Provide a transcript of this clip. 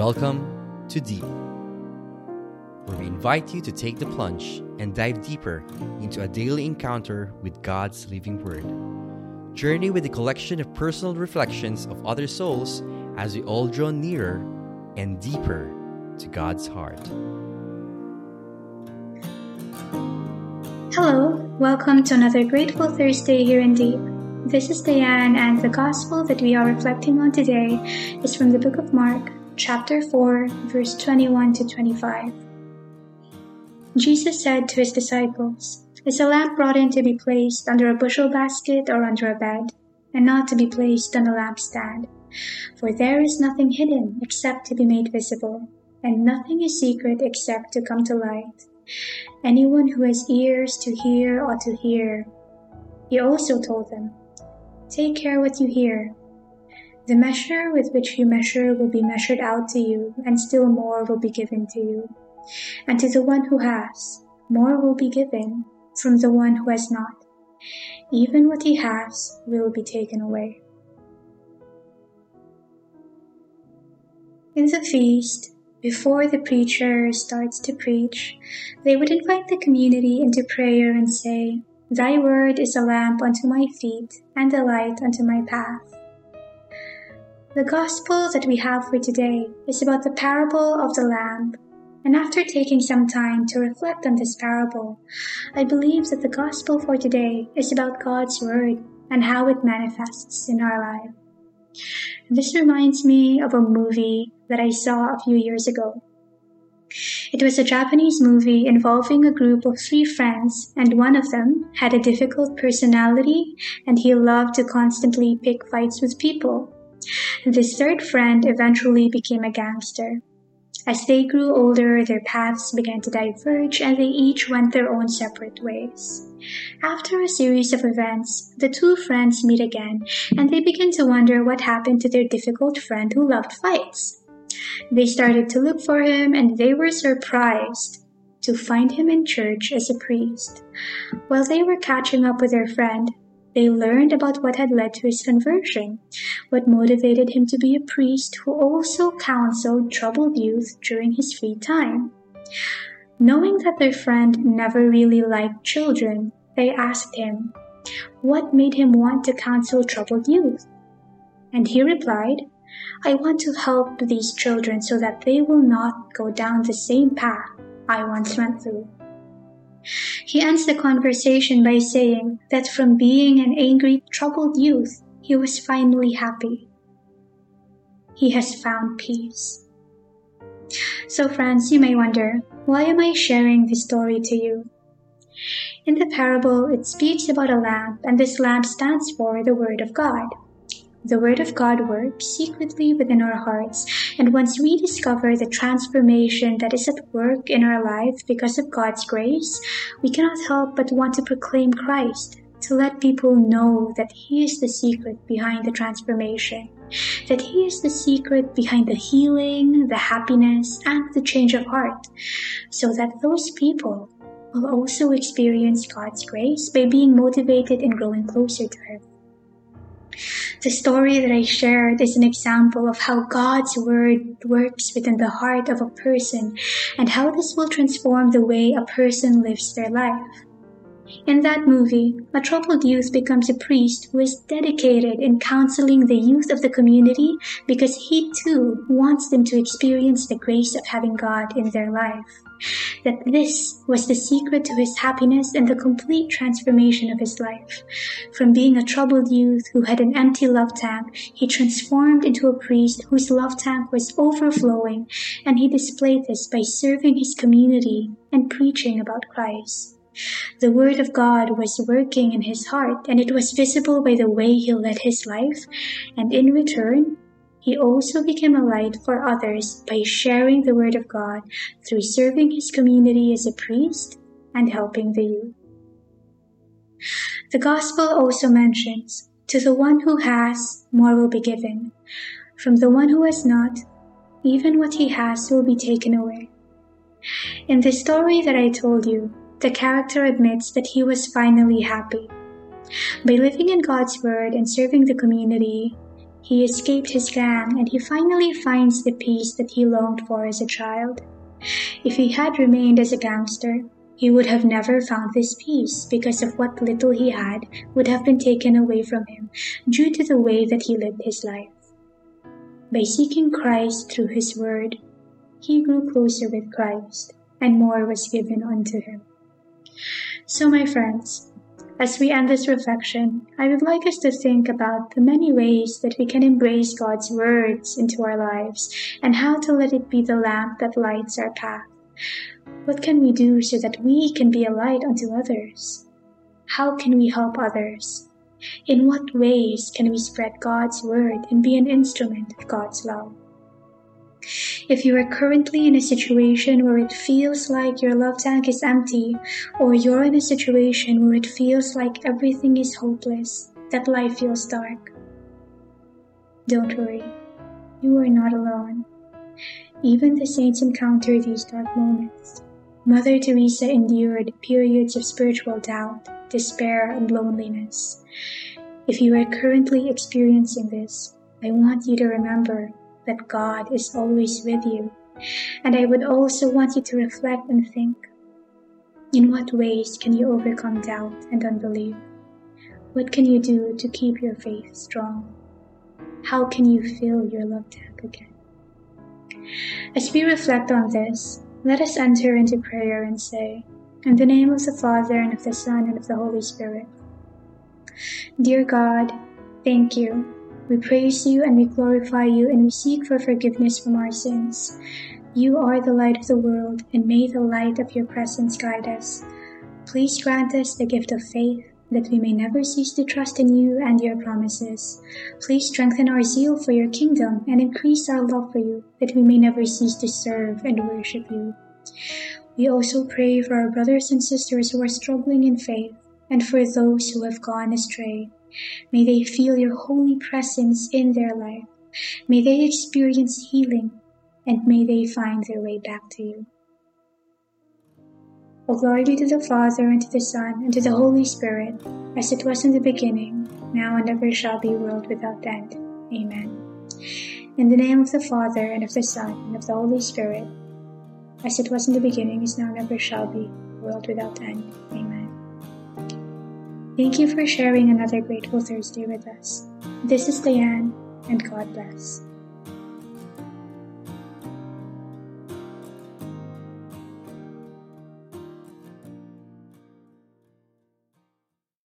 Welcome to Deep, where we invite you to take the plunge and dive deeper into a daily encounter with God's living Word. Journey with a collection of personal reflections of other souls as we all draw nearer and deeper to God's heart. Hello, welcome to another Grateful Thursday here in Deep. This is Diane, and the Gospel that we are reflecting on today is from the book of Mark, chapter 4, verse 21 to 25. Jesus said to his disciples, Is a lamp brought in to be placed under a bushel basket or under a bed, and not to be placed on a lampstand? For there is nothing hidden except to be made visible, and nothing is secret except to come to light. Anyone who has ears to hear ought to hear. He also told them, Take care what you hear. The measure with which you measure will be measured out to you, and still more will be given to you. And to the one who has, more will be given from the one who has not. Even what he has will be taken away. In the feast, before the preacher starts to preach, they would invite the community into prayer and say, Thy word is a lamp unto my feet and a light unto my path. The gospel that we have for today is about the parable of the lamp. And after taking some time to reflect on this parable, I believe that the gospel for today is about God's word and how it manifests in our life. This reminds me of a movie that I saw a few years ago. It was a Japanese movie involving a group of three friends, and one of them had a difficult personality and he loved to constantly pick fights with people. This third friend eventually became a gangster. As they grew older, their paths began to diverge and they each went their own separate ways. After a series of events, the two friends meet again and they begin to wonder what happened to their difficult friend who loved fights. They started to look for him and they were surprised to find him in church as a priest. While they were catching up with their friend, they learned about what had led to his conversion, what motivated him to be a priest who also counseled troubled youth during his free time. Knowing that their friend never really liked children, they asked him, What made him want to counsel troubled youth? And he replied, I want to help these children so that they will not go down the same path I once went through. He ends the conversation by saying that from being an angry, troubled youth, he was finally happy. He has found peace. So, friends, you may wonder, why am I sharing this story to you? In the parable, it speaks about a lamp, and this lamp stands for the Word of God. The Word of God works secretly within our hearts, and once we discover the transformation that is at work in our life because of God's grace, we cannot help but want to proclaim Christ, to let people know that He is the secret behind the transformation, that He is the secret behind the healing, the happiness, and the change of heart, so that those people will also experience God's grace by being motivated and growing closer to Him. The story that I shared is an example of how God's Word works within the heart of a person and how this will transform the way a person lives their life. In that movie, a troubled youth becomes a priest who is dedicated in counseling the youth of the community because he too wants them to experience the grace of having God in their life. That this was the secret to his happiness and the complete transformation of his life. From being a troubled youth who had an empty love tank, he transformed into a priest whose love tank was overflowing, and he displayed this by serving his community and preaching about Christ. The Word of God was working in his heart, and it was visible by the way he led his life, and in return, he also became a light for others by sharing the Word of God through serving his community as a priest and helping the youth. The Gospel also mentions, To the one who has, more will be given. From the one who has not, even what he has will be taken away. In the story that I told you, the character admits that he was finally happy. By living in God's Word and serving the community, He escaped his gang and he finally finds the peace that he longed for as a child. If he had remained as a gangster, he would have never found this peace because of what little he had would have been taken away from him due to the way that he lived his life. By seeking Christ through his word, he grew closer with Christ, and more was given unto him. So, my friends, as we end this reflection, I would like us to think about the many ways that we can embrace God's words into our lives and how to let it be the lamp that lights our path. What can we do so that we can be a light unto others? How can we help others? In what ways can we spread God's word and be an instrument of God's love? If you are currently in a situation where it feels like your love tank is empty, or you're in a situation where it feels like everything is hopeless, that life feels dark, don't worry, you are not alone. Even the saints encounter these dark moments. Mother Teresa endured periods of spiritual doubt, despair, and loneliness. If you are currently experiencing this, I want you to remember that God is always with you. And I would also want you to reflect and think in what ways can you overcome doubt and unbelief? What can you do to keep your faith strong? How can you fill your love tank again? As we reflect on this, let us enter into prayer and say, In the name of the Father, and of the Son, and of the Holy Spirit. Dear God, thank you. We praise you and we glorify you and we seek for forgiveness from our sins. You are the light of the world, and may the light of your presence guide us. Please grant us the gift of faith that we may never cease to trust in you and your promises. Please strengthen our zeal for your kingdom and increase our love for you, that we may never cease to serve and worship you. We also pray for our brothers and sisters who are struggling in faith and for those who have gone astray. May they feel your holy presence in their life. May they experience healing and may they find their way back to you. O glory be to the Father, and to the Son, and to the Holy Spirit, as it was in the beginning, now and ever shall be, world without end. Amen. In the name of the Father, and of the Son, and of the Holy Spirit, as it was in the beginning, is now, and ever shall be, world without end. Amen. Thank you for sharing another Grateful Thursday with us. This is Diane, and God bless.